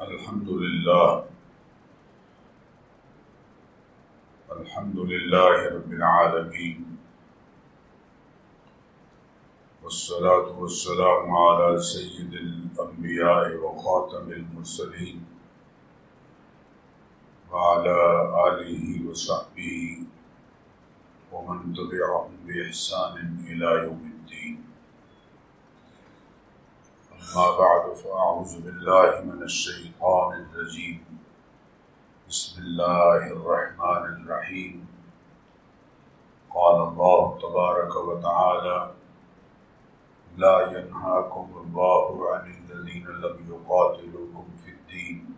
الحمد لله الحمد لله رب العالمين، والصلاة والسلام على سيد الأنبياء وخاتم المرسلين وعلى آله وصحبه ومن تبعهم بإحسان إلى يوم الدين أما بعد، فأعوذ بالله من الشيطان الرجيم. بسم الله الرحمن الرحيم. قال الله تبارك وتعالى لا ينهاكم الله عن الذين لم يقاتلوكم في الدين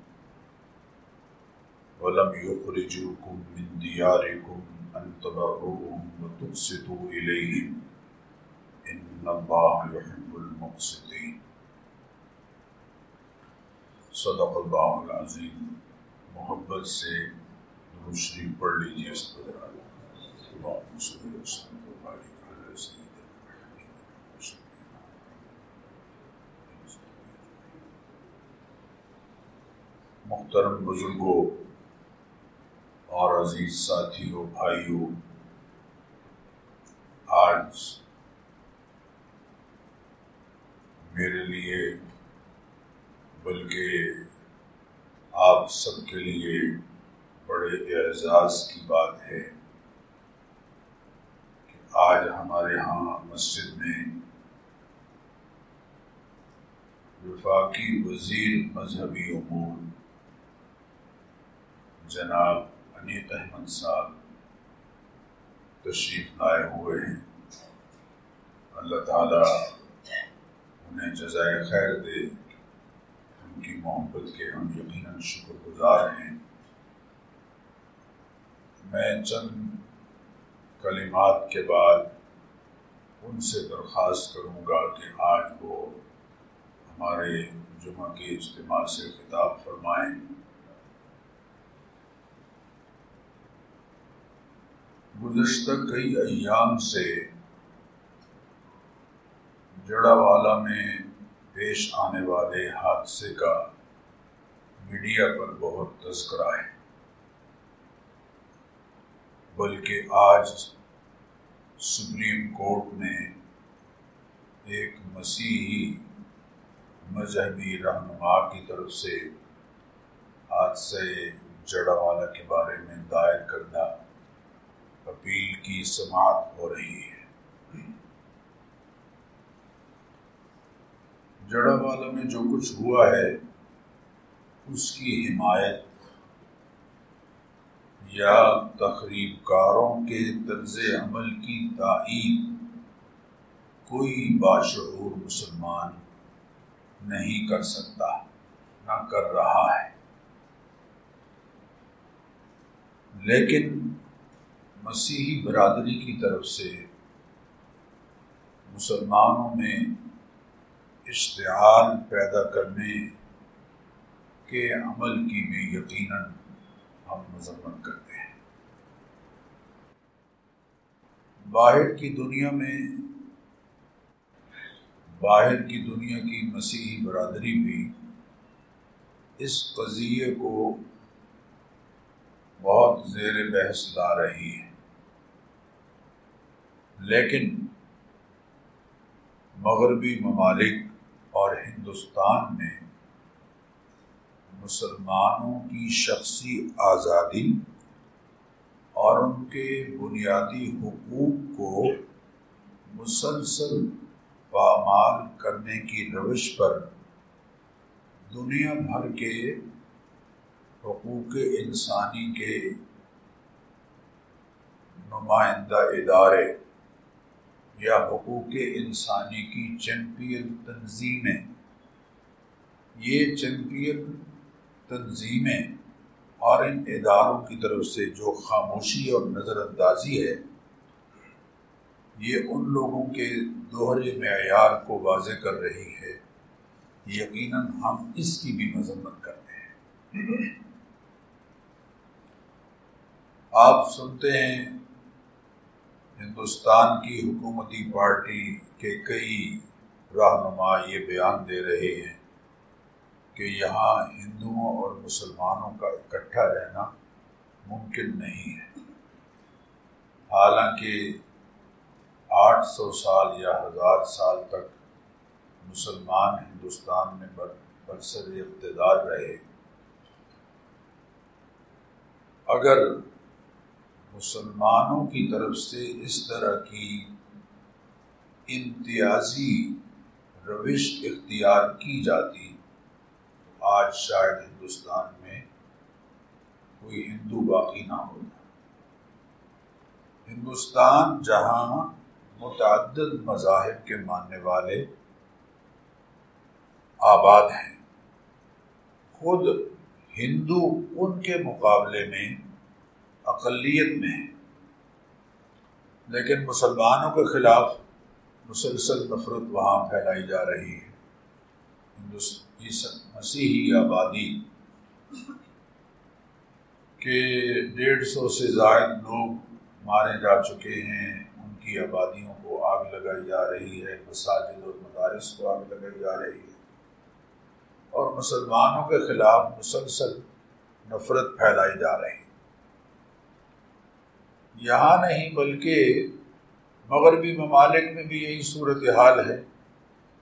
ولم يخرجوكم من دياركم أن تبروهم وتقسطوا إليهم. إن الله يحب المقسطين صدق اللہ العظیم۔ محبت سے روشنی پڑھ لیجیے اس پر۔ محترم بزرگوں، اور عزیز ساتھیوں، بھائیوں، آج میرے لیے بلکہ آپ سب کے لیے بڑے اعزاز کی بات ہے کہ آج ہمارے ہاں مسجد میں وفاقی وزیر مذہبی امور جناب انیت احمد صاحب تشریف لائے ہوئے ہیں۔ اللہ تعالیٰ انہیں جزائے خیر دے۔ کی محبت کے ہم یقیناً شکر گزار ہیں۔ میں چند کلمات کے بعد ان سے درخواست کروں گا کہ آج وہ ہمارے جمعہ کے اجتماع سے خطاب فرمائیں۔ گزشتہ کئی ایام سے جڑا والا میں پیش آنے والے حادثے کا میڈیا پر بہت تذکرہ ہے۔ بلکہ آج سپریم کورٹ نے ایک مسیحی مذہبی رہنما کی طرف سے حادثے جڑا والا کے بارے میں دائر کردہ اپیل کی سماعت ہو رہی ہے۔ جڑا والا میں جو کچھ ہوا ہے، اس کی حمایت یا تقریب کاروں کے طرز عمل کی تائید کوئی باشعور مسلمان نہیں کر سکتا، نہ کر رہا ہے۔ لیکن مسیحی برادری کی طرف سے مسلمانوں میں اشتعال پیدا کرنے کے عمل کی بھی یقیناً ہم مذمت کرتے ہیں۔ باہر کی دنیا میں، باہر کی دنیا کی مسیحی برادری بھی اس قضیے کو بہت زیر بحث لا رہی ہے۔ لیکن مغربی ممالک اور ہندوستان میں مسلمانوں کی شخصی آزادی اور ان کے بنیادی حقوق کو مسلسل پامال کرنے کی روش پر دنیا بھر کے حقوق انسانی کے نمائندہ ادارے یا حقوق انسانی کی چیمپئن تنظیمیں۔ یہ چیمپئن تنظیمیں اور ان اداروں کی طرف سے جو خاموشی اور نظر اندازی ہے، یہ ان لوگوں کے دوہرے معیار کو واضح کر رہی ہے۔ یقیناً ہم اس کی بھی مذمت کرتے ہیں۔ آپ سنتے ہیں ہندوستان کی حکومتی پارٹی کے کئی رہنما یہ بیان دے رہے ہیں کہ یہاں ہندوؤں اور مسلمانوں کا اکٹھا رہنا ممکن نہیں ہے۔ حالانکہ آٹھ سو سال یا ہزار سال تک مسلمان ہندوستان میں برسر اقتدار رہے۔ اگر مسلمانوں کی طرف سے اس طرح کی امتیازی روش اختیار کی جاتی۔ آج شاید ہندوستان میں کوئی ہندو باقی نہ ہوتا ہندوستان جہاں متعدد مذاہب کے ماننے والے آباد ہیں، خود ہندو ان کے مقابلے میں اقلیت میں ہیں۔ لیکن مسلمانوں کے خلاف مسلسل نفرت وہاں پھیلائی جا رہی ہے۔ مسیحی آبادی کے ڈیڑھ سو سے زائد لوگ مارے جا چکے ہیں۔ ان کی آبادیوں کو آگ لگائی جا رہی ہے۔ مساجد اور مدارس کو آگ لگائی جا رہی ہے۔ اور مسلمانوں کے خلاف مسلسل نفرت پھیلائی جا رہی ہے۔ یہاں نہیں بلکہ مغربی ممالک میں بھی یہی صورت حال ہے۔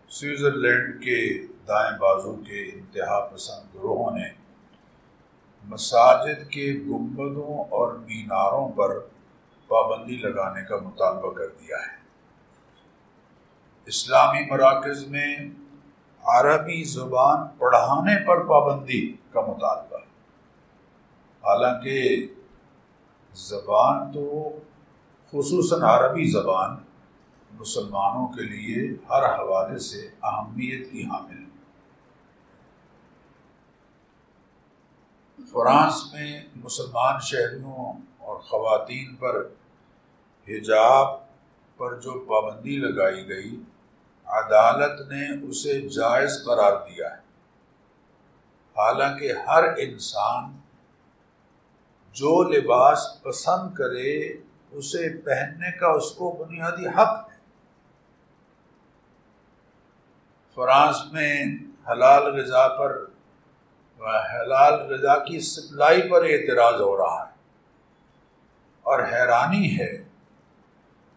سوئٹزرلینڈ کے دائیں بازو کے انتہا پسند گروہوں نے مساجد کے گنبدوں اور میناروں پر پابندی لگانے کا مطالبہ کر دیا ہے۔ اسلامی مراکز میں عربی زبان پڑھانے پر پابندی کا مطالبہ۔ حالانکہ زبان تو خصوصاً عربی زبان مسلمانوں کے لیے ہر حوالے سے اہمیت کی حامل فرانس میں مسلمان شہریوں اور خواتین پر حجاب پر جو پابندی لگائی گئی، عدالت نے اسے جائز قرار دیا ہے۔ حالانکہ ہر انسان جو لباس پسند کرے، اسے پہننے کا اس کو بنیادی حق ہے۔ فرانس میں حلال غذا پر، حلال غذا کی سپلائی پر اعتراض ہو رہا ہے۔ اور حیرانی ہے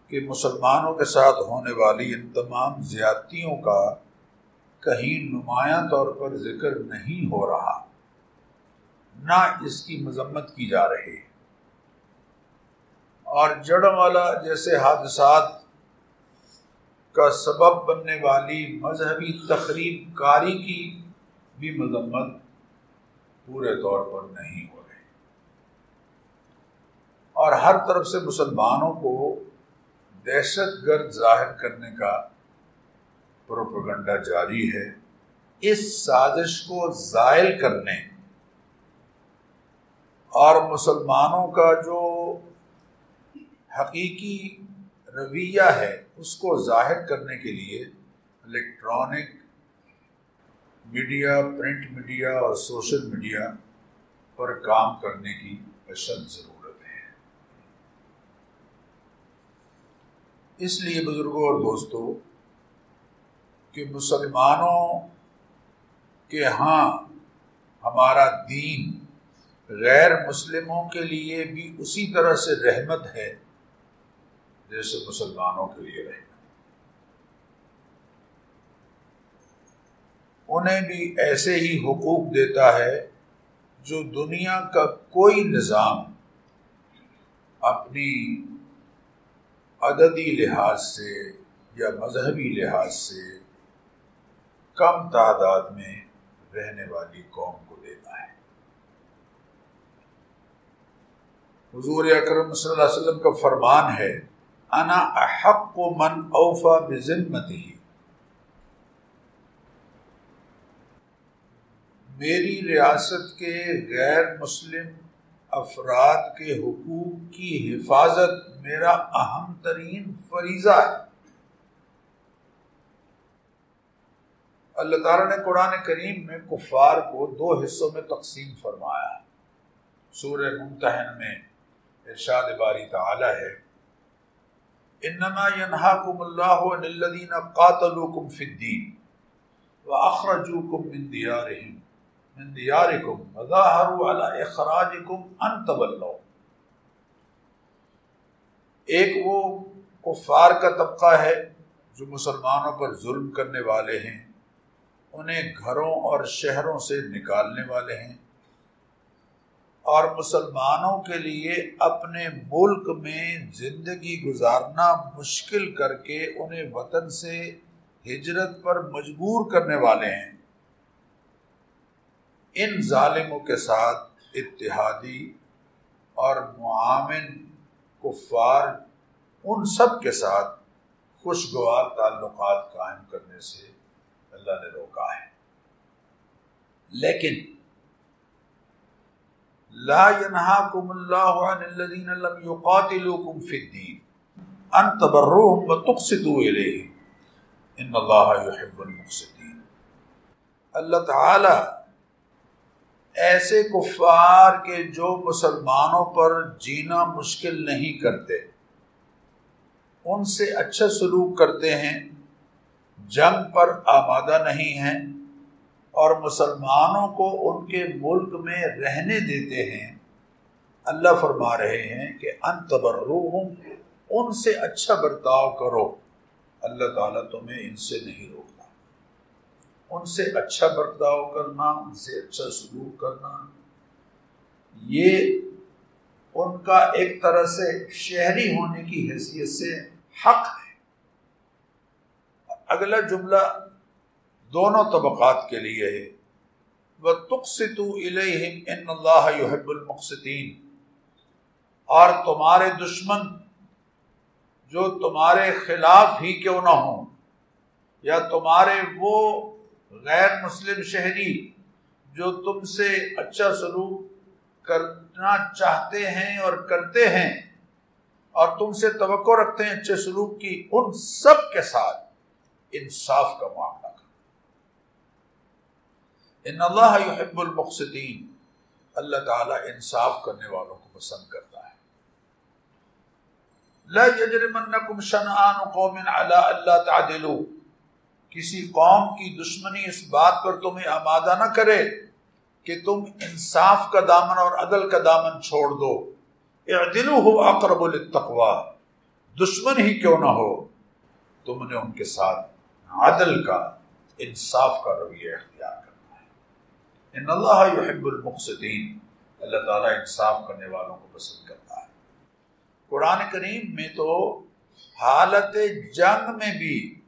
کہ مسلمانوں کے ساتھ ہونے والی ان تمام زیادتیوں کا کہیں نمایاں طور پر ذکر نہیں ہو رہا۔ نہ اس کی مذمت کی جا رہی۔ ہے اور جڑ والا جیسے حادثات کا سبب بننے والی مذہبی تقریب کاری کی بھی مذمت پورے طور پر نہیں ہو رہی۔ اور ہر طرف سے مسلمانوں کو دہشت گرد ظاہر کرنے کا پروپگنڈا جاری ہے۔ اس سازش کو زائل کرنے اور مسلمانوں کا جو حقیقی رویہ ہے، اس کو ظاہر کرنے کے لیے الیکٹرانک میڈیا، پرنٹ میڈیا اور سوشل میڈیا پر کام کرنے کی اشد ضرورت ہے۔ اس لیے بزرگوں اور دوستوں، کہ مسلمانوں کے ہاں ہمارا دین غیر مسلموں کے لیے بھی اسی طرح سے رحمت ہے، جیسے مسلمانوں کے لیے رہنا انہیں بھی ایسے ہی حقوق دیتا ہے جو دنیا کا کوئی نظام اپنی عددی لحاظ سے یا مذہبی لحاظ سے کم تعداد میں رہنے والی قوم کو دیتا ہے۔ حضور اکرم صلی اللہ علیہ وسلم کا فرمان ہے، انا احق من اوفا بذمتی میری ریاست کے غیر مسلم افراد کے حقوق کی حفاظت میرا اہم ترین فریضہ ہے۔ اللہ تعالیٰ نے قرآن کریم میں کفار کو دو حصوں میں تقسیم فرمایا۔ سورہ ممتحن میں ارشاد باری تعالی ہے، انما ينهاكم الله عن الذين قاتلوكم في الدين وَأَخْرَجُوكُم مِّن دِيَارِهِمْ مِن دِيَارِكُمْ وَظَاهَرُوا عَلَى إِخْرَاجِكُمْ أَن تَوَلَّوْا۔ ایک وہ کفار کا طبقہ ہے جو مسلمانوں پر ظلم کرنے والے ہیں، انہیں گھروں اور شہروں سے نکالنے والے ہیں۔ اور مسلمانوں کے لیے اپنے ملک میں زندگی گزارنا مشکل کر کے انہیں وطن سے ہجرت پر مجبور کرنے والے ہیں۔ ان ظالموں کے ساتھ اتحادی اور معامن، کفار، ان سب کے ساتھ خوشگوار تعلقات قائم کرنے سے اللہ نے روکا ہے۔ لیکن لا ينهاكم الله عن الذين لم يقاتلوكم في الدين ان تبروهم وتقسطوا اليهم ان الله يحب المقسطين اللہ تعالی ایسے کفار کے جو مسلمانوں پر جینا مشکل نہیں کرتے، ان سے اچھا سلوک کرتے ہیں، جنگ پر آمادہ نہیں ہیں اور مسلمانوں کو ان کے ملک میں رہنے دیتے ہیں۔ اللہ فرما رہے ہیں کہ ان تبرو ان سے اچھا برتاؤ کرو۔ اللہ تعالیٰ تمہیں ان سے نہیں روکتا۔ ان سے اچھا برتاؤ کرنا، ان سے اچھا سلوک کرنا، یہ ان کا ایک طرح سے شہری ہونے کی حیثیت سے حق ہے۔ اگلا جملہ دونوں طبقات کے لیے ہے۔ وہ تخصت ان اللہ يحب المقصدین اور تمہارے دشمن جو تمہارے خلاف ہی کیوں نہ ہوں، یا تمہارے وہ غیر مسلم شہری جو تم سے اچھا سلوک کرنا چاہتے ہیں اور کرتے ہیں، اور تم سے توقع رکھتے ہیں اچھے سلوک کی، ان سب کے ساتھ انصاف کا معاملہ۔ ان اللہ يحب المقصدین اللہ تعالیٰ انصاف کرنے والوں کو پسند کرتا ہے۔ لا يجرمنکم شنآن قوم على اللہ تعدلوا کسی قوم کی دشمنی اس بات پر تمہیں آمادہ نہ کرے کہ تم انصاف کا دامن اور عدل کا دامن چھوڑ دو۔ اعدلوا ہو اقرب للتقوی۔ دشمن ہی کیوں نہ ہو؟ تم نے ان کے ساتھ عدل کا، انصاف کا رویہ اختیار کرنا ہے ان اللہ یحب المقصدین اللہ تعالیٰ انصاف کرنے والوں کو پسند کرتا ہے۔ قرآن کریم میں تو حالت جنگ میں بھی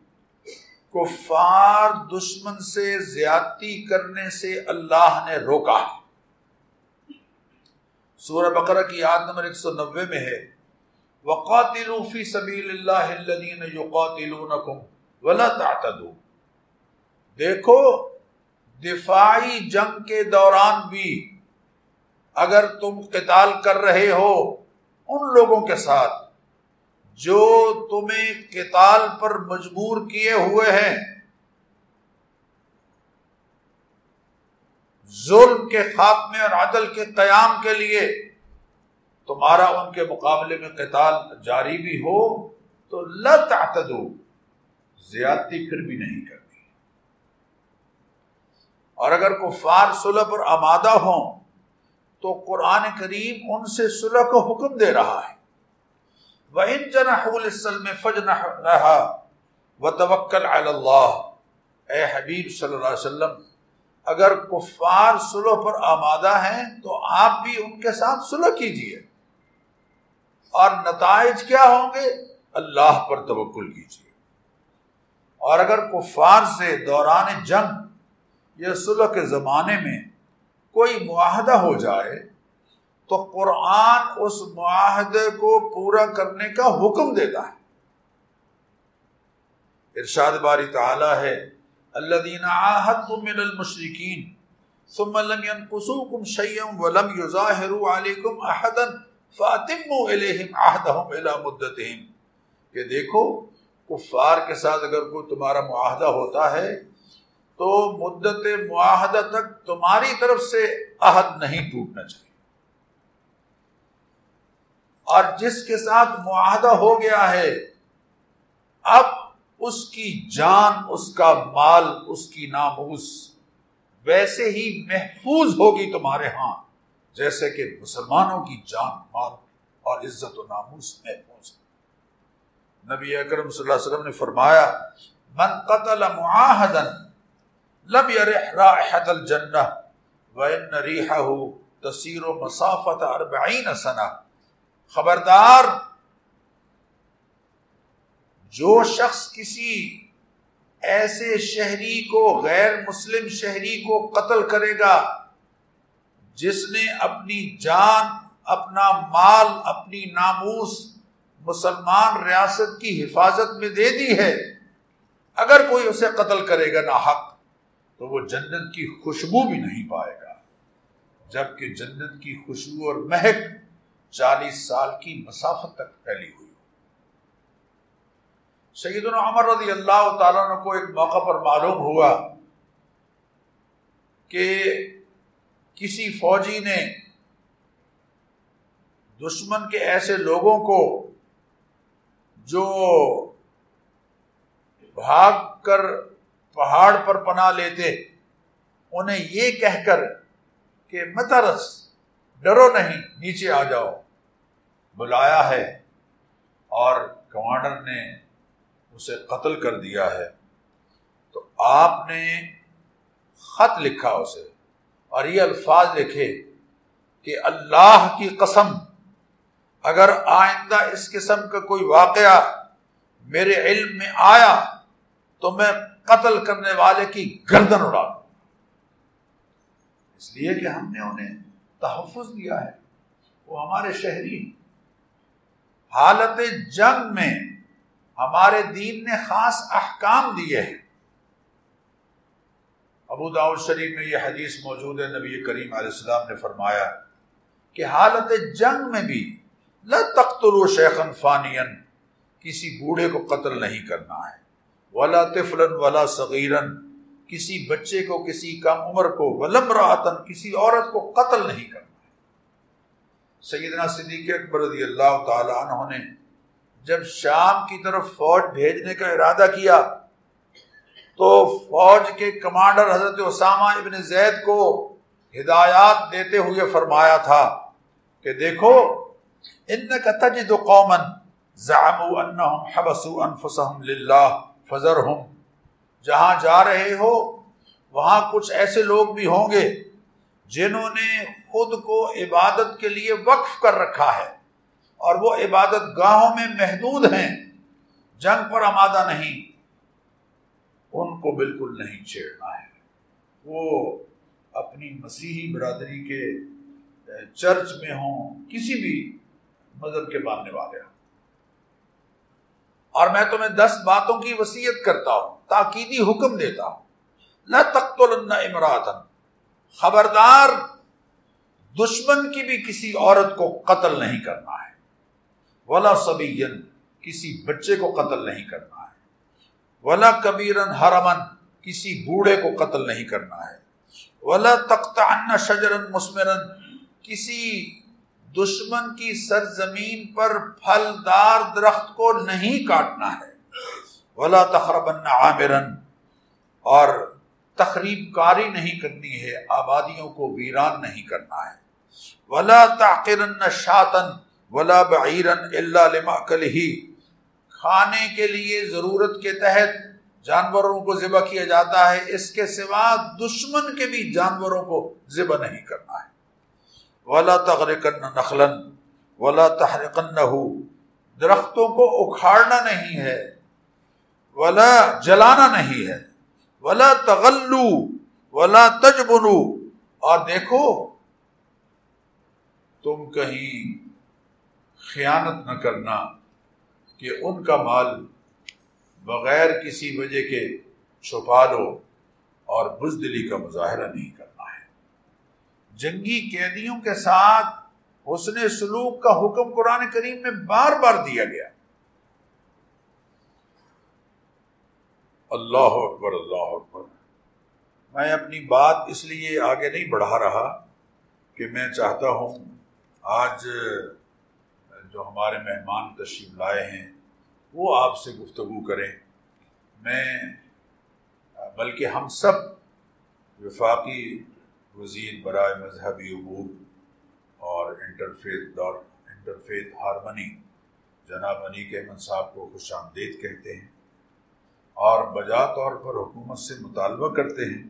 کفار دشمن سے زیادتی کرنے سے اللہ نے روکا۔ سورہ بقرہ کی یاد نمبر ایک سو نوے میں ہے۔ وقاتلوا فی سبیل اللہ الذین یقاتلونکم ولا تعتدو دیکھو دفاعی جنگ کے دوران بھی اگر تم قتال کر رہے ہو ان لوگوں کے ساتھ جو تمہیں قتال پر مجبور کیے ہوئے ہیں، ظلم کے خاتمے اور عدل کے قیام کے لیے تمہارا ان کے مقابلے میں قتال جاری بھی ہو تو لت زیادتی پھر بھی نہیں کرتی اور اگر کفار صلح پر آمادہ ہوں تو قرآن کریم ان سے صلح کو حکم دے رہا ہے۔ وہ ان جنا فج رہا و توکل اللہ اے حبیب صلی اللہ علیہ وسلم، اگر کفار صلح پر آمادہ ہیں تو آپ بھی ان کے ساتھ صلح کیجیے اور نتائج کیا ہوں گے؟ اللہ پر توکل کیجیے اور اگر کفار سے دوران جنگ یا صلح کے زمانے میں کوئی معاہدہ ہو جائے تو قرآن اس معاہدے کو پورا کرنے کا حکم دیتا ہے۔ ارشاد باری تعالی ہے اللہ دینا آحت من المشرقین ثم لم ينقصوكم شيئا ولم يظاهروا عليكم احدا فاتموا اليهم عهدهم الى مدتهم کہ دیکھو، کفار کے ساتھ اگر کوئی تمہارا معاہدہ ہوتا ہے تو مدت معاہدہ تک تمہاری طرف سے عہد نہیں ٹوٹنا چاہیے۔ اور جس کے ساتھ معاہدہ ہو گیا ہے، اب اس کی جان، اس کا مال، اس کی ناموس ویسے ہی محفوظ ہوگی تمہارے ہاں جیسے کہ مسلمانوں کی جان، مال اور عزت و ناموس محفوظ ہے۔ نبی اکرم صلی اللہ علیہ وسلم نے فرمایا، من قتل معاہدن لم يرح رائحة الجنہ وَإِنَّ رِيحَهُ تَسِيرُ مَصَافَةَ أَرْبَعِينَ سَنَةً. خبردار، جو شخص کسی ایسے شہری کو، غیر مسلم شہری کو قتل کرے گا، جس نے اپنی جان، اپنا مال، اپنی ناموس مسلمان ریاست کی حفاظت میں دے دی ہے، اگر کوئی اسے قتل کرے گا نہ حق تو وہ جنت کی خوشبو بھی نہیں پائے گا۔ جبکہ جنت کی خوشبو اور مہک چالیس سال کی مسافت تک پھیلی ہوئی۔ سیدنا عمر رضی اللہ تعالیٰ کو ایک موقع پر معلوم ہوا کہ کسی فوجی نے دشمن کے ایسے لوگوں کو جو بھاگ کر پہاڑ پر پناہ لیتے، انہیں یہ کہہ کر کہ مترس، ڈرو نہیں، نیچے آ جاؤ۔ بلایا ہے اور کمانڈر نے اسے قتل کر دیا ہے۔ تو آپ نے خط لکھا اسے اور یہ الفاظ لکھے کہ اللہ کی قسم، اگر آئندہ اس قسم کا کوئی واقعہ میرے علم میں آیا تو میں قتل کرنے والے کی گردن اڑا دوں اس لیے کہ ہم نے انہیں تحفظ دیا ہے۔ وہ ہمارے شہری حالت جنگ میں ہمارے دین نے خاص احکام دیے ہیں۔ ابو داؤد شریف میں یہ حدیث موجود ہے۔ نبی کریم علیہ السلام نے فرمایا کہ حالت جنگ میں بھی لتقتلوا شیخن فانین کسی بوڑھے کو قتل نہیں کرنا ہے۔ ولا طفلن ولا صغیرن کسی بچے کو، کسی کم عمر کو، ولم راتن کسی عورت کو قتل نہیں کرنا۔ سیدنا صدیق اکبر رضی اللہ تعالیٰ عنہ نے جب شام کی طرف فوج بھیجنے کا ارادہ کیا، تو فوج کے کمانڈر حضرت اسامہ ابن زید کو ہدایات دیتے ہوئے فرمایا تھا کہ دیکھو ان کا تجد قومن زعموا انہم حبسوا انفسهم للہ۔ فضر ہوں۔ جہاں جا رہے ہو، وہاں کچھ ایسے لوگ بھی ہوں گے جنہوں نے خود کو عبادت کے لیے وقف کر رکھا ہے اور وہ عبادت گاہوں میں محدود ہیں۔ جنگ پر آمادہ نہیں، ان کو بالکل نہیں چھیڑنا ہے۔ وہ اپنی مسیحی برادری کے چرچ میں ہوں، کسی بھی مذہب کے ماننے والے ہوں۔ اور میں تمہیں دس باتوں کی وسیعت کرتا ہوں، تاکیدی حکم دیتا ہوں۔ نہ تخت امراتن خبردار، دشمن کی بھی کسی عورت کو قتل نہیں کرنا ہے۔ ولا سبھی کسی بچے کو قتل نہیں کرنا ہے۔ ولا کبیرن ہرمن کسی بوڑھے کو قتل نہیں کرنا ہے۔ ولا تخت شجرن، مسمرن، کسی دشمن کی سرزمین پر پھلدار درخت کو نہیں کاٹنا ہے۔ ولا تخربن عامرن اور تقریب کاری نہیں کرنی ہے، آبادیوں کو ویران نہیں کرنا ہے۔ ولا تاقرن شاطن ولا بعیرن اللہ لما ہی کھانے کے لیے ضرورت کے تحت جانوروں کو ذبح کیا جاتا ہے، اس کے سوا دشمن کے بھی جانوروں کو ذبح نہیں کرنا ہے۔ ولا تغرقن نخلن ولا تحرقن درختوں کو اکھاڑنا نہیں ہے، ولا جلانا نہیں ہے۔ ولا تغلو ولا تجبنو اور دیکھو، تم کہیں خیانت نہ کرنا کہ ان کا مال بغیر کسی وجہ کے چھپا لو اور بزدلی کا مظاہرہ نہیں کرنا۔ جنگی قیدیوں کے ساتھ حسن سلوک کا حکم قرآن کریم میں بار بار دیا گیا۔ اللہ اکبر اللہ اکبر۔ میں اپنی بات اس لیے آگے نہیں بڑھا رہا کہ میں چاہتا ہوں آج جو ہمارے مہمان تشریف لائے ہیں، وہ آپ سے گفتگو کریں۔ میں، بلکہ ہم سب وفاقی وزیر برائے مذہبی امور اور انٹرفیت دور انٹرفیت ہارمنی، جناب عنی کے صاحب کو خوش آمدید کہتے ہیں اور بجا طور پر حکومت سے مطالبہ کرتے ہیں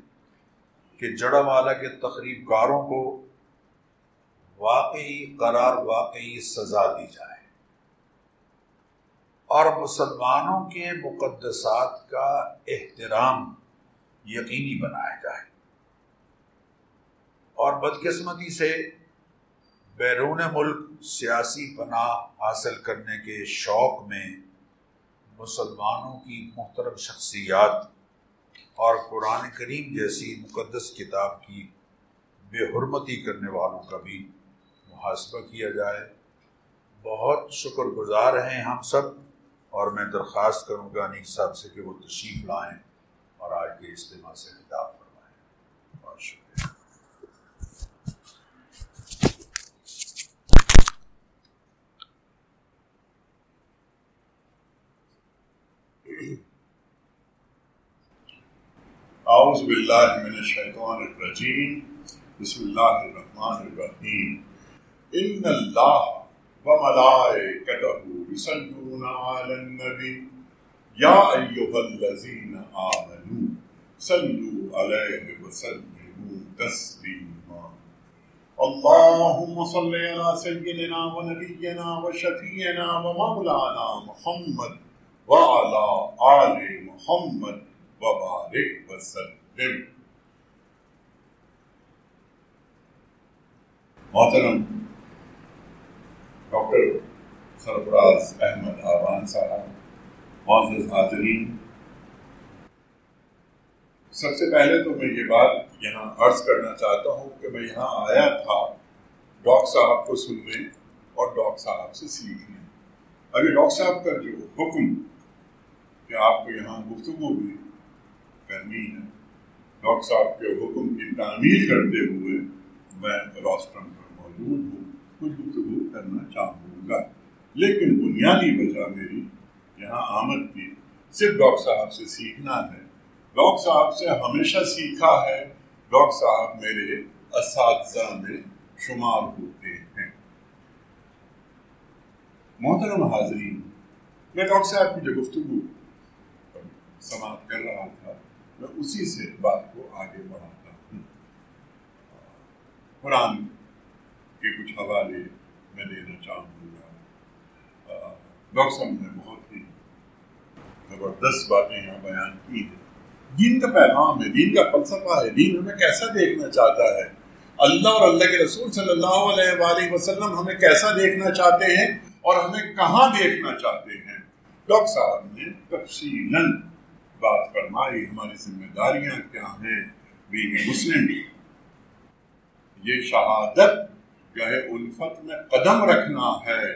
کہ جڑا والا کے تقریب کاروں کو واقعی قرار، واقعی سزا دی جائے۔ اور مسلمانوں کے مقدسات کا احترام یقینی بنایا جائے۔ اور بدقسمتی سے بیرون ملک سیاسی پناہ حاصل کرنے کے شوق میں مسلمانوں کی محترم شخصیات اور قرآن کریم جیسی مقدس کتاب کی بے حرمتی کرنے والوں کا بھی محاسبہ کیا جائے۔ بہت شکر گزار ہیں ہم سب اور میں درخواست کروں گا انیک صاحب سے کہ وہ تشریف لائیں اور آج کے اجتماع سے خطاب فرمائیں بہت شکریہ اعوذ باللہ من الشیطان الرجیم، بسم اللہ الرحمن الرحیم۔ ان اللہ وملائكته يصلون على النبي يا أيها الذين آمنوا صلوا عليه وسلموا تسليما اللهم صل على سيدنا ونبينا وشفينا ومولانا محمد وعلى آل محمد۔ وبارك وسلم محترم ڈاکٹر سرفراز احمد آبان صاحب، معزز حاضرین، سب سے پہلے تو میں یہ بات یہاں عرض کرنا چاہتا ہوں کہ میں یہاں آیا تھا ڈاکٹر صاحب کو سننے اور ڈاکٹر صاحب سے سیکھنے۔ ابھی ڈاکٹر صاحب کا جو حکم کہ آپ کو یہاں گفتگو بھی کرنی ہے۔ ڈاکٹر صاحب کے حکم کی تعمیر کرتے ہوئے میں روسٹرم پر موجود ہوں۔ کچھ گفتگو کرنا چاہوں گا۔ لیکن بنیادی وجہ میری یہاں آمد کی۔ صرف ڈاکٹر صاحب سے سیکھنا ہے۔ ڈاکٹر صاحب سے ہمیشہ سیکھا ہے۔ ڈاکٹر صاحب میرے اساتذہ میں شمار ہوتے ہیں۔ محترم حاضرین، میں ڈاکٹر صاحب کی جو گفتگو سماعت کر رہا تھا میں اسی سے بات کو آگے بڑھاتا ہوں۔ قرآن کے کچھ حوالے میں دینا چاہوں گا۔ ڈاکٹر صاحب نے بہت ہی زبردست باتیں یہاں بیان کی ہیں۔ دین کا پیغام ہے، دین کا فلسفہ ہے۔ دین ہمیں کیسا دیکھنا چاہتا ہے؟ اللہ اور اللہ کے رسول صلی اللہ علیہ وآلہ وسلم ہمیں کیسا دیکھنا چاہتے ہیں اور ہمیں کہاں دیکھنا چاہتے ہیں؟ ڈاکٹر صاحب نے تفصیل بات فرمائی، ہماری ذمہ داریاں کیا ہیں؟ بھی مسلم۔ یہ شہادت الفت میں قدم رکھنا ہے۔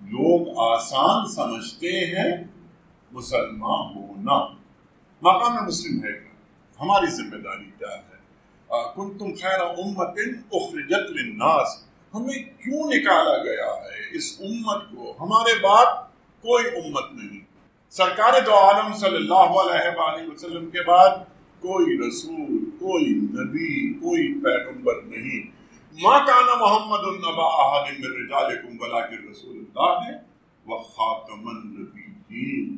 لوگ آسان سمجھتے ہیں، مسلمان ہونا۔ مقام مسلم ہے۔ ہماری ذمہ داری کیا ہے؟ کنتم خیر امت اخرجت للناس۔ ہمیں کیوں نکالا گیا ہے؟ اس امت کو، ہمارے بعد کوئی امت نہیں۔ سرکار دو عالم صلی اللہ علیہ وآلہ وسلم کے بعد کوئی رسول، کوئی نبی، کوئی پیغمبر نہیں۔ ما کانا محمد النبا احد من رجالکم ولیکن رسول اللہ ہے وخاتم النبیین۔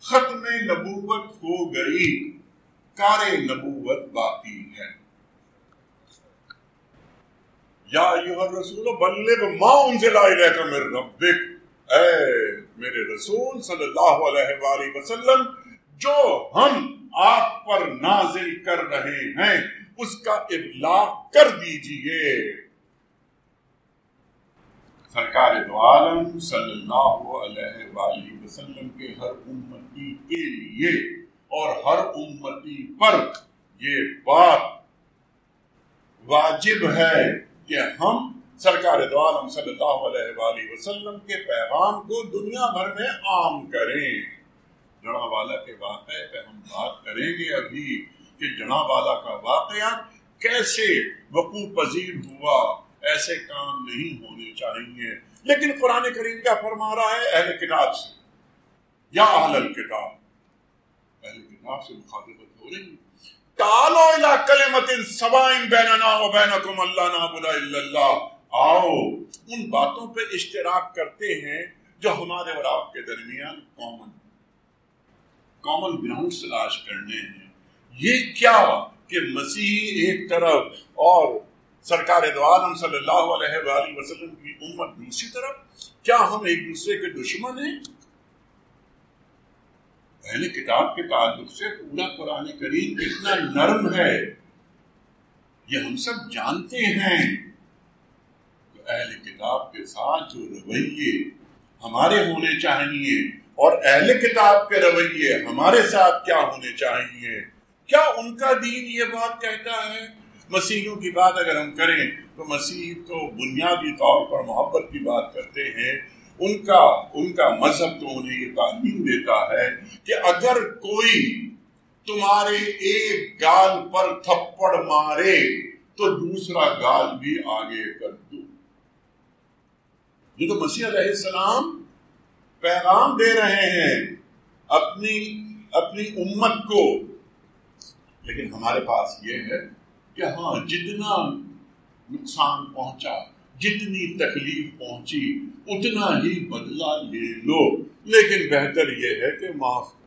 ختم نبوت ہو گئی، کار نبوت باقی ہے۔ یا ایوہ الرسول بلغ ما انزل الیک من ربک۔ اے میرے رسول صلی اللہ علیہ وآلہ وسلم جو ہم آپ پر نازل کر رہے ہیں، اس کا ابلاغ کر دیجیے۔ سرکار دو عالم صلی اللہ علیہ وآلہ وسلم کے ہر امتی کے لیے اور ہر امتی پر یہ بات واجب ہے کہ ہم سرکار دو عالم صلی اللہ علیہ وآلہ وسلم کے پیغام کو دنیا بھر میں عام کریں۔ جڑا والا کے واقعے پہ ہم بات کریں گے ابھی کہ جناب والا کا واقعہ کیسے وقوع پذیر ہوا، ایسے کام نہیں ہونے چاہیے۔ لیکن قرآن کریم کیا فرما رہا ہے؟ اہل کتاب سے۔ یا اہل الکتاب۔ اہل کتاب سے مخاطبت ہو رہی۔ تالو الى کلمت سوائن بیننا و بینکم اللہ نعبد الا اللہ۔ آؤ، ان باتوں پہ اشتراک کرتے ہیں جو ہمارے اور آپ کے درمیان کامن کامن گراؤنڈ تلاش کرنے ہیں۔ یہ کیا کہ مسیح ایک طرف اور سرکار دوارم صلی اللہ علیہ وآلہ وسلم کی امت دوسری طرف، کیا ہم ایک دوسرے کے دشمن ہیں؟ اہل کتاب کے تعلق سے پورا قرآن کریم اتنا نرم ہے۔ یہ ہم سب جانتے ہیں۔ اہل کتاب کے ساتھ جو رویے ہمارے ہونے چاہیے اور اہل کتاب کے رویے ہمارے ساتھ کیا ہونے چاہیے کیا ان کا دین یہ بات کہتا ہے؟ مسیحوں کی بات اگر ہم کریں تو مسیح تو بنیادی طور پر محبت کی بات کرتے ہیں۔ ان کا ان کا مذہب تو انہیں یہ تعلیم دیتا ہے کہ اگر کوئی تمہارے ایک گال پر تھپڑ مارے تو دوسرا گال بھی آگے کر دو۔ یہ تو مسیح علیہ السلام پیغام دے رہے ہیں اپنی اپنی امت کو۔ لیکن ہمارے پاس یہ ہے کہ ہاں جتنا نقصان پہنچا، جتنی تکلیف پہنچی، اتنا ہی بدلہ لے لو۔ لیکن بہتر یہ ہے کہ معاف کر۔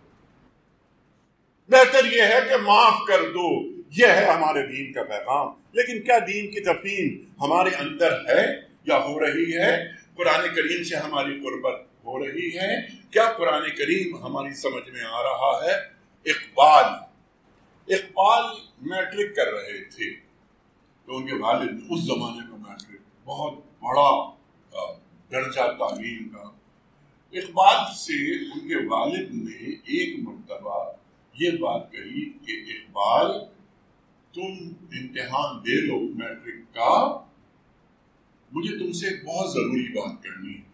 بہتر یہ ہے کہ معاف کر دو۔ یہ ہے ہمارے دین کا پیغام۔ لیکن کیا دین کی تفہیم ہمارے اندر ہے یا ہو رہی ہے؟ قرآن کریم سے ہماری قربت ہو رہی ہے۔ کیا قرآن کریم ہماری سمجھ میں آ رہا ہے؟ اقبال۔ اقبال میٹرک کر رہے تھے۔ تو ان کے والد، اس زمانے کا میٹرک، بہت بڑا درجہ تعلیم کا۔ اقبال سے ان کے والد نے ایک مرتبہ یہ بات کہی کہ اقبال، تم امتحان دے لو میٹرک کا۔ مجھے تم سے ایک بہت ضروری بات کرنی ہے۔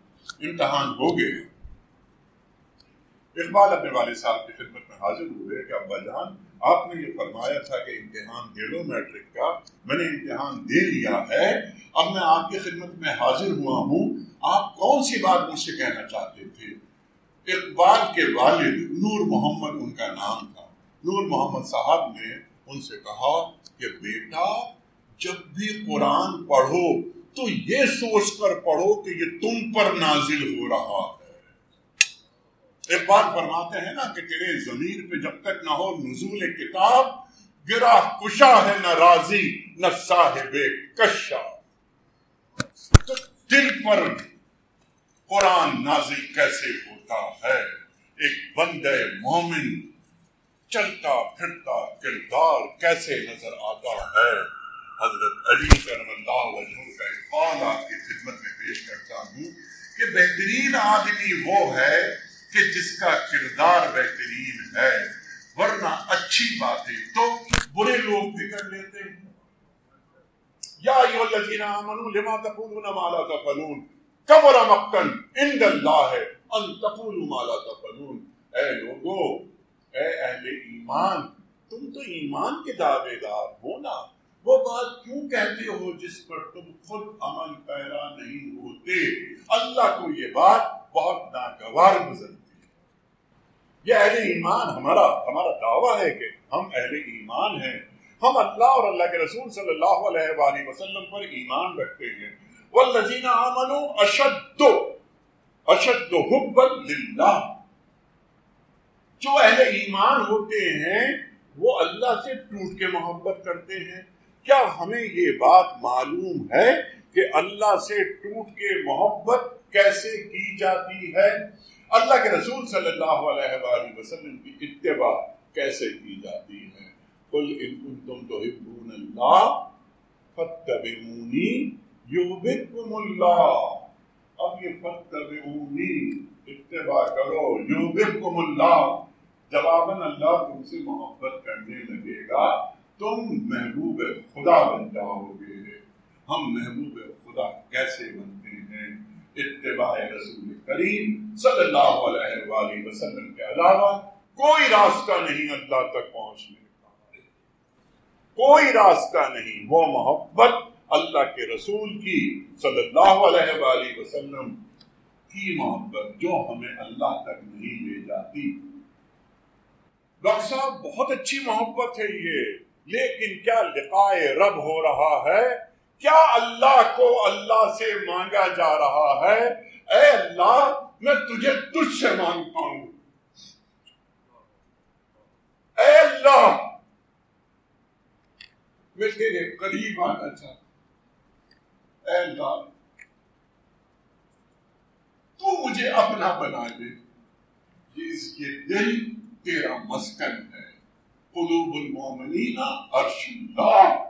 امتحان ہو گئے۔ اقبال اپنے والد صاحب کی خدمت میں حاضر ہوئے کہ ابا جان، آپ نے یہ فرمایا تھا کہ امتحان دے لو میٹرک کا۔ میں نے امتحان دے لیا ہے۔ اب میں آپ کی خدمت میں حاضر ہوا ہوں۔ آپ کون سی بات مجھ سے کہنا چاہتے تھے؟ اقبال کے والد نور محمد، ان کا نام تھا۔ نور محمد صاحب نے ان سے کہا کہ بیٹا، جب بھی قرآن پڑھو تو یہ سوچ کر پڑھو کہ یہ تم پر نازل ہو رہا ہے۔ ایک بات فرماتے ہیں نا کہ تیرے ضمیر پہ جب تک نہ ہو نزول کتاب گرا کشا ہے نہ راضی، نہ صاحب کشا۔ تو دل پر قرآن نازل کیسے ہوتا ہے؟ ایک بندے مومن چلتا پھرتا کردار کیسے نظر آتا ہے؟ حضرت علی کرم اللہ وجہ کا ایک قول آپ کی خدمت میں پیش کرتا ہوں کہ بہترین آدمی وہ ہے کہ جس کا کردار بہترین ہے، ورنہ اچھی باتیں تو برے لوگ بگڑ لیتے ہیں۔ یا ایو الذین آمنوا لما تقولون ما لا تفعلون؟ کبر مقتن عند اللہ ان تقولوا ما لا تفعلون۔ اے لوگو، اے اہل ایمان، تم تو ایمان کے دعوے دار ہو نا۔ وہ بات کیوں کہتے ہو جس پر تم خود عمل پیرا نہیں ہوتے؟ اللہ کو یہ بات بہت ناگوار گزرتی ہے۔ یہ اہل ایمان ہمارا ہمارا دعویٰ ہے کہ ہم اہل ایمان ہیں۔ ہم اللہ اور اللہ کے رسول صلی اللہ علیہ وآلہ وسلم پر ایمان رکھتے ہیں۔ والذین آمنوا اشد اشد حبا للہ جو اہل ایمان ہوتے ہیں، وہ اللہ سے ٹوٹ کے محبت کرتے ہیں۔ کیا ہمیں یہ بات معلوم ہے کہ اللہ سے ٹوٹ کے محبت کیسے کی جاتی ہے؟ اللہ کے رسول صلی اللہ علیہ وآلہ وسلم کی اتباع کیسے کی جاتی ہے؟ قل ان کنتم تحبون اللہ فتبعونی یحببکم اللہ۔ اب یہ فتبعونی اتباع کرو یحببکم اللہ۔ جواباً اللہ تم سے محبت کرنے لگے گا۔ تم محبوب خدا بن جاؤ گے ہم محبوب خدا کیسے بنتے ہیں؟ اتباع رسول کریم صلی اللہ علیہ وآلہ وسلم کے علاوہ کوئی راستہ نہیں اللہ تک پہنچنے کا۔ کوئی راستہ نہیں، وہ محبت اللہ کے رسول کی صلی اللہ علیہ وآلہ وسلم کی محبت جو ہمیں اللہ تک نہیں لے جاتی۔ ڈاکٹر صاحب، بہت اچھی محبت ہے یہ۔ لیکن کیا لقائے رب ہو رہا ہے؟ کیا اللہ کو اللہ سے مانگا جا رہا ہے؟ اے اللہ، میں تجھے تجھ سے مانگتا ہوں۔ اے اللہ، میں تیرے قریب آنا چاہتا اے اللہ، تو مجھے اپنا بنا دے۔ اس کے دل، تیرا مسکن ہے۔ قلوب المومنین عرش اللہ.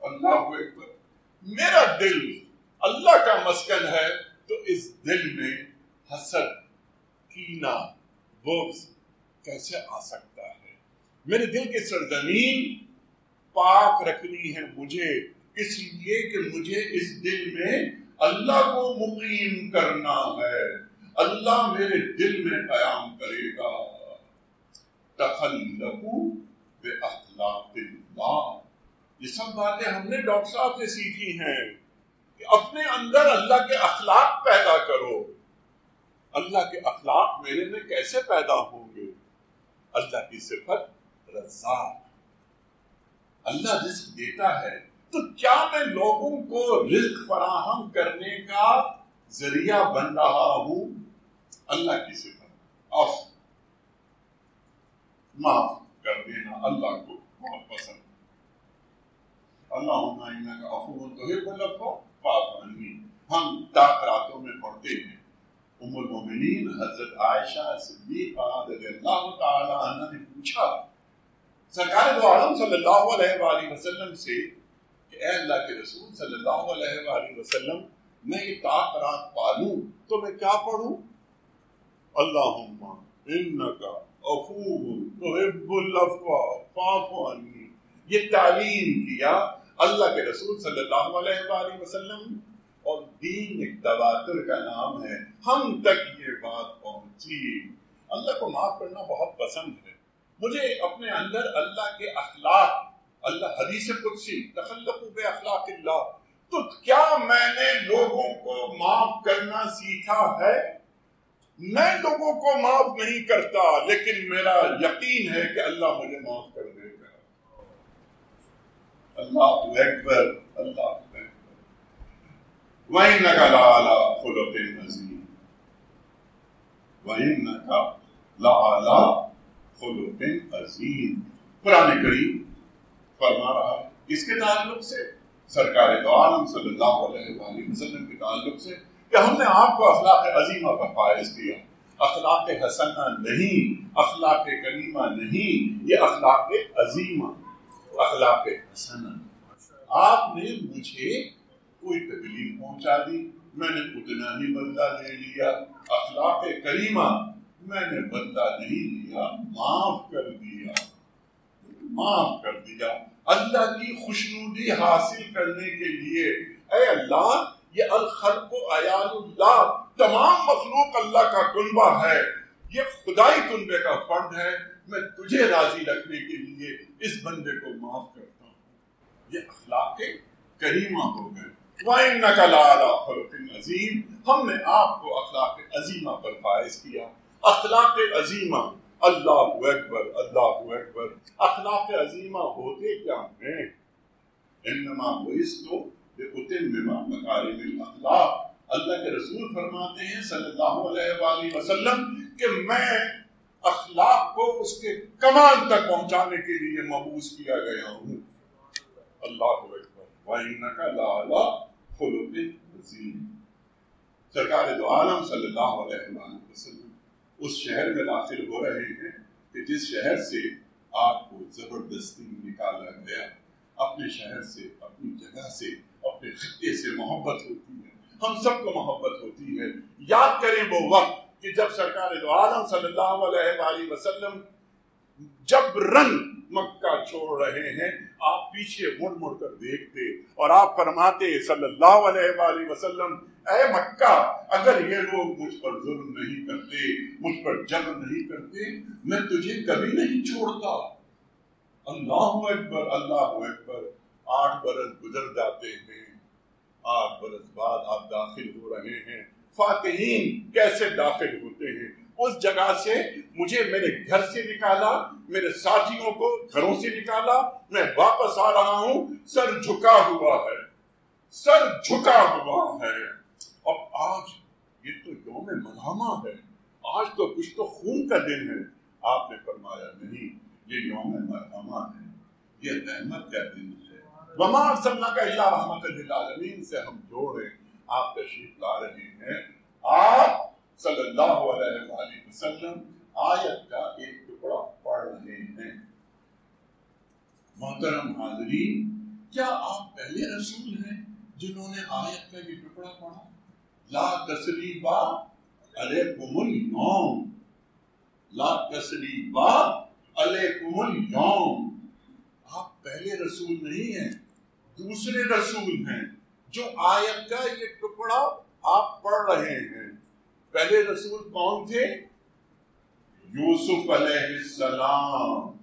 اللہ اکبر میرا دل اللہ کا مسکن ہے تو اس دل میں حسد، کینا، بغض کیسے آ سکتا ہے؟ میرے دل کی سرزمین پاک رکھنی ہے مجھے، اس لیے کہ مجھے اس دل میں اللہ کو مقیم کرنا ہے۔ اللہ میرے دل میں قیام کرے گا۔ تخلقو بے اخلاق اللہ۔ یہ سب باتیں ہم نے ڈاکٹر صاحب سے سیکھی ہیں کہ اپنے اندر اللہ کے اخلاق پیدا کرو۔ اللہ کے اخلاق میرے میں کیسے پیدا ہوں گے؟ اللہ کی صفت رضا اللہ رزق دیتا ہے۔ تو کیا میں لوگوں کو رزق فراہم کرنے کا ذریعہ بن رہا ہوں؟ اللہ کی صفت۔ آف معاف کر دینا، اللہ کو بہت پسند۔ اللہ کا افو تو ہم تاک راتوں میں پڑھتے ہیں۔ ام المومنین حضرت عائشہ صدیقہ رضی اللہ تعالی عنہ نے پوچھا، سرکار دو عالم صلی اللہ علیہ وآلہ وسلم سے کہ اے اللہ کے رسول صلی اللہ علیہ وآلہ وسلم، میں یہ تاک رات پالوں تو میں کیا پڑھوں؟ اللہم انکا افوہ تحب الافوا عنی۔ یہ تعلیم کیا اللہ کے رسول صلی اللہ علیہ وآلہ وسلم؟ اور دین ایک تواتر کا نام ہے۔ ہم تک یہ بات پہنچی۔ اللہ کو معاف کرنا بہت پسند ہے۔ مجھے اپنے اندر اللہ کے اخلاق، اللہ حدیث قدسی، تخلق بے اخلاق اللہ، تو کیا میں نے لوگوں کو معاف کرنا سیکھا ہے؟ میں لوگوں کو معاف نہیں کرتا، لیکن میرا یقین ہے کہ اللہ مجھے معاف کر دے گا۔ اللہ اکبر، اللہ وَإِنَّكَ لَعَلَى خُلُقٍ عَظِيمٍ۔ وَإِنَّكَ لَعَلَى خُلُقٍ عَظِيمٍ۔ قرآن کریم فرما رہا ہے، اس کے تعلق سے، سرکار دو عالم صلی اللہ علیہ وآلہ وسلم کے تعلق سے کہ ہم نے آپ کو اخلاق عظیمہ پر فائز کیا۔ اخلاق حسنہ نہیں، اخلاق کریمہ نہیں، یہ اخلاق عظیمہ، اخلاق حسنہ۔ آپ نے مجھے کوئی تکلیف پہنچا دی، میں نے اتنا ہی بدلہ لے لیا۔ اخلاق کریمہ، میں نے بدلہ نہیں لیا، معاف کر دیا۔ معاف کر دیا۔ اللہ کی خوشنودی حاصل کرنے کے لیے، اے اللہ یہ الخلق و عیال اللہ، تمام مخلوق اللہ کا کنبہ ہے۔ یہ خدائی کنبے کا فرد ہے۔ میں تجھے راضی رکھنے کے لیے اس بندے کو معاف کرتا ہوں۔ یہ اخلاق کریمہ ہو گئے۔ وَإِنَّكَ لَعَلَىٰ خَلْقٍ عَظِيمٍ۔ ہم نے آپ کو اخلاق عظیمہ پر فائز کیا۔ اخلاق عظیمہ، اللہ اکبر اللہ اکبر۔ اخلاق عظیمہ ہوتے کیا ہیں؟ انما بوئستو لِأُتِمِّمَ مَكَارِمِ الْأَخْلَاق اللہ کے رسول فرماتے ہیں صلی اللہ علیہ وآلہ وسلم کہ میں اخلاق کو اس کے کمال تک پہنچانے کے لیے مبوس کیا گیا ہوں۔ اللہ اکبر۔ وَإِنَّكَ لَعَلَىٰ خلوق عظیم سرکار دو عالم صلی اللہ علیہ وآلہ وسلم اس شہر میں داخل ہو رہے ہیں کہ جس شہر سے آپ کو زبردستی نکالا گیا، اپنے شہر سے، اپنی جگہ سے اپنے خطے سے محبت ہوتی ہے، ہم سب کو محبت ہوتی ہے۔ یاد کریں وہ وقت کہ جب سرکار دو عالم صلی اللہ علیہ وآلہ وسلم جب رنگ مکہ چھوڑ رہے ہیں، آپ پیچھے مڑ مڑ کر دیکھتے اور آپ فرماتے صلی اللہ علیہ وآلہ وسلم، اے مکہ، اگر یہ لوگ مجھ پر ظلم نہیں کرتے، مجھ پر جنگ نہیں کرتے، میں تجھے کبھی نہیں چھوڑتا۔ اللہ اکبر اللہ اکبر۔ آٹھ برس گزر جاتے ہیں، آٹھ برس بعد آپ داخل ہو رہے ہیں۔ فاتحین کیسے داخل ہوتے ہیں؟ اس جگہ سے مجھے میرے گھر سے نکالا، میرے ساتھیوں کو گھروں سے نکالا، میں واپس آ رہا ہوں۔ سر جھکا ہوا ہے۔ سر جھکا ہوا ہے۔ اور آج یہ تو یوم ملامہ ہے۔ آج تو کچھ تو خون کا دن ہے۔ آپ نے فرمایا نہیں، یہ یوم مرحمہ ہے۔ یہ رحمت کا دن ہے وما ارسلنا کا اللہ رحمت للعالمین، سے ہم جوڑے، آپ تشریف لا رہے ہیں۔ آپ صلی اللہ علیہ وآلہ وسلم آیت کا ایک ٹکڑا پڑھ رہے ہیں۔ محترم حاضرین، کیا آپ پہلے رسول ہیں جنہوں نے آیت کا یہ ٹکڑا پڑھا؟ لا تسلیبا علیکم اليوم لا تسلیبا علیکم اليوم آپ پہلے رسول نہیں ہیں دوسرے رسول ہیں جو آیت کا یہ ٹکڑا آپ پڑھ رہے ہیں۔ پہلے رسول کون تھے؟ یوسف علیہ السلام۔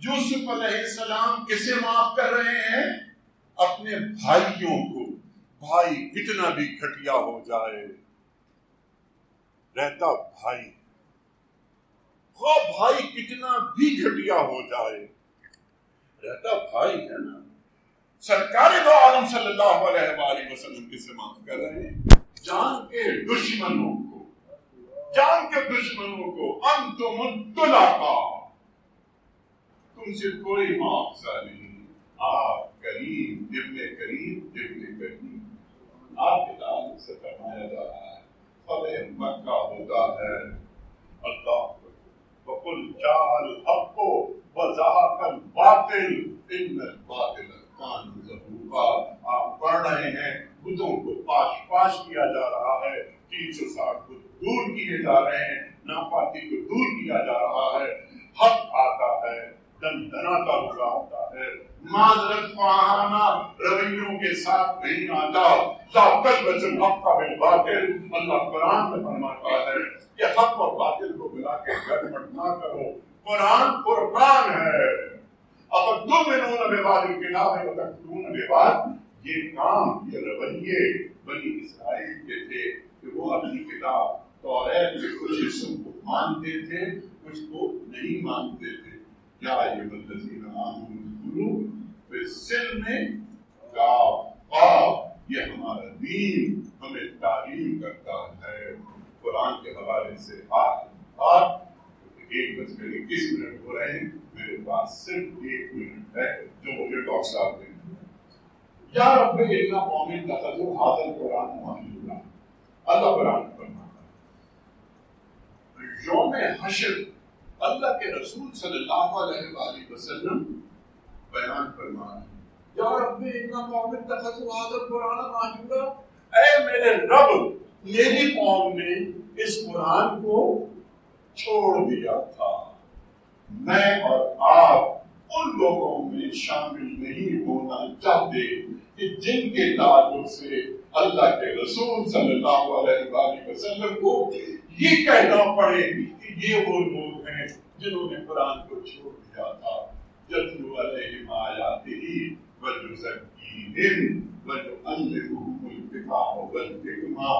یوسف علیہ السلام کسے معاف کر رہے ہیں؟ اپنے بھائیوں کو۔ بھائی کتنا بھی گھٹیا ہو جائے۔ رہتا بھائی۔ بھائی کتنا بھی گھٹیا ہو جائے۔ رہتا بھائی ہے نا۔ سرکار دو عالم صلی اللہ علیہ وآلہ وسلم کسے معاف کر رہے ہیں۔ جان کے دشمنوں کو، جان کے دشمنوں کو انتم الطلقا تم سے کوئی معافضہ نہیں۔ آپ کریم، ابن کریم ابن کریم۔ آپ کے تعلق سے فرمایا جا رہا ہے فتح مکہ ہوتا ہے۔ اللہ وقل جاء الحق وزهق الباطل، ان الباطل آپ پڑھ رہے ہیں بدوں کو پاش پاش کیا جا رہا ہے، تین سو ساٹھ کو دور کیے جا رہے ہیں، ناپاکی کو دور کیا جا رہا ہے۔ حق آتا ہے، دن دناتا ہوا آتا ہے۔ معذرت خواہانہ رویوں کے ساتھ نہیں آتا۔ لاقل وزن حق کا بالباطل اللہ قرآن میں فرماتا ہے کہ حق اور باطل کو ملا کے گڑبڑ نہ کرو۔ قرآن قربان ہے۔ اگر تم انہوں نے بعد یہ کام یہ رویے بنی اسرائیل کے تھے کہ وہ اپنی کتاب توریت کے کچھ حصوں کو مانتے تھے، کچھ کو نہیں مانتے تھے۔ یا یہ الذین آمنوا پھر سل میں گاؤ آؤ یہ ہمارا دین ہمیں تعلیم کرتا ہے۔ قرآن کے حوالے سے ہاتھ ہاتھ ایک بج کر اکیس منٹ ہو رہے ہیں میرے پاس صرف ایک منٹ ہے جو مجھے ڈاکٹر صاحب نے یا رب اللہ مومن کا تخذو حاضر قرآن محمد اللہ قرآن فرماتا یوم حشر، اللہ کے رسول صلی اللہ علیہ وآلہ وسلم بیان فرما رہے یا رب اللہ مومن کا تخذو حاضر قرآن محمد اے میرے رب، میری قوم نے اس قرآن کو چھوڑ دیا تھا۔ میں اور آپ ان لوگوں میں شامل نہیں ہونا چاہتے کہ جن کے تعلق سے اللہ کے رسول صلی اللہ علیہ وآلہ وسلم کو یہ کہنا پڑے کہ یہ وہ لوگ ہیں جنہوں نے قرآن کو چھوڑ دیا تھا۔ جتلو علیہم آیاتہی وَجُزَكِّيهِمْ وَجُعَلِّهُمُ الْفِقَاهُ وَالْفِقْمَا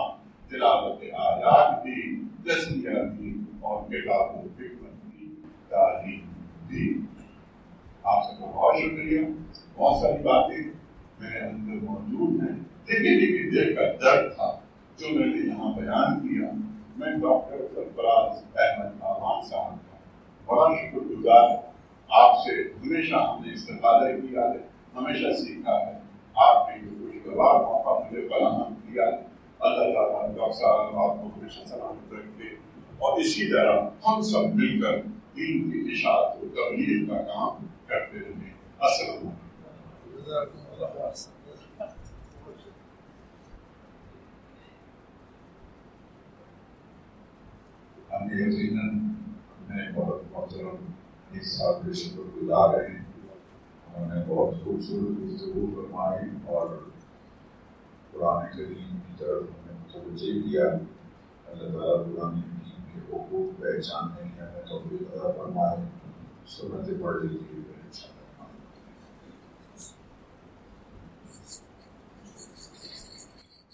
تلاوت آیات بھی تسلیہ بھی اور کتاب و تعلیم دی۔ آپ سب کا بہت شکریہ۔ بہت ساری باتیں میرے اندر موجود ہیں۔ لیکن لیکن دل کا درد تھا جو میں نے یہاں بیان کیا۔ میں ڈاکٹر سرفراز احمد آمان صاحب کا بڑا شکر گزار آپ سے ہمیشہ ہم نے استفادہ کیا ہے، ہمیشہ سیکھا ہے۔ آپ نے جو خوشگوار موقع مجھے فراہم کیا ہے، اللہ تعالیٰ ڈاکٹر صاحب، آپ کو ہمیشہ سلامت رکھتے اور اسی طرح ہم سب مل کر دین کی اشاعت و تبلیغ کا کام کرتے رہے السلام ہم یقیناً میں بہت محترم ایک ساتھ کے شکر گزار ہیں انہوں نے بہت خوبصورت گفتگو فرمائی اور قرآن کریم کی طرف ہمیں متوجہ کیا اللہ تعالیٰ قرآن حقوق پہچاننے کی ہمیں توفیق عطا فرمائے سنت پڑھ لیجیے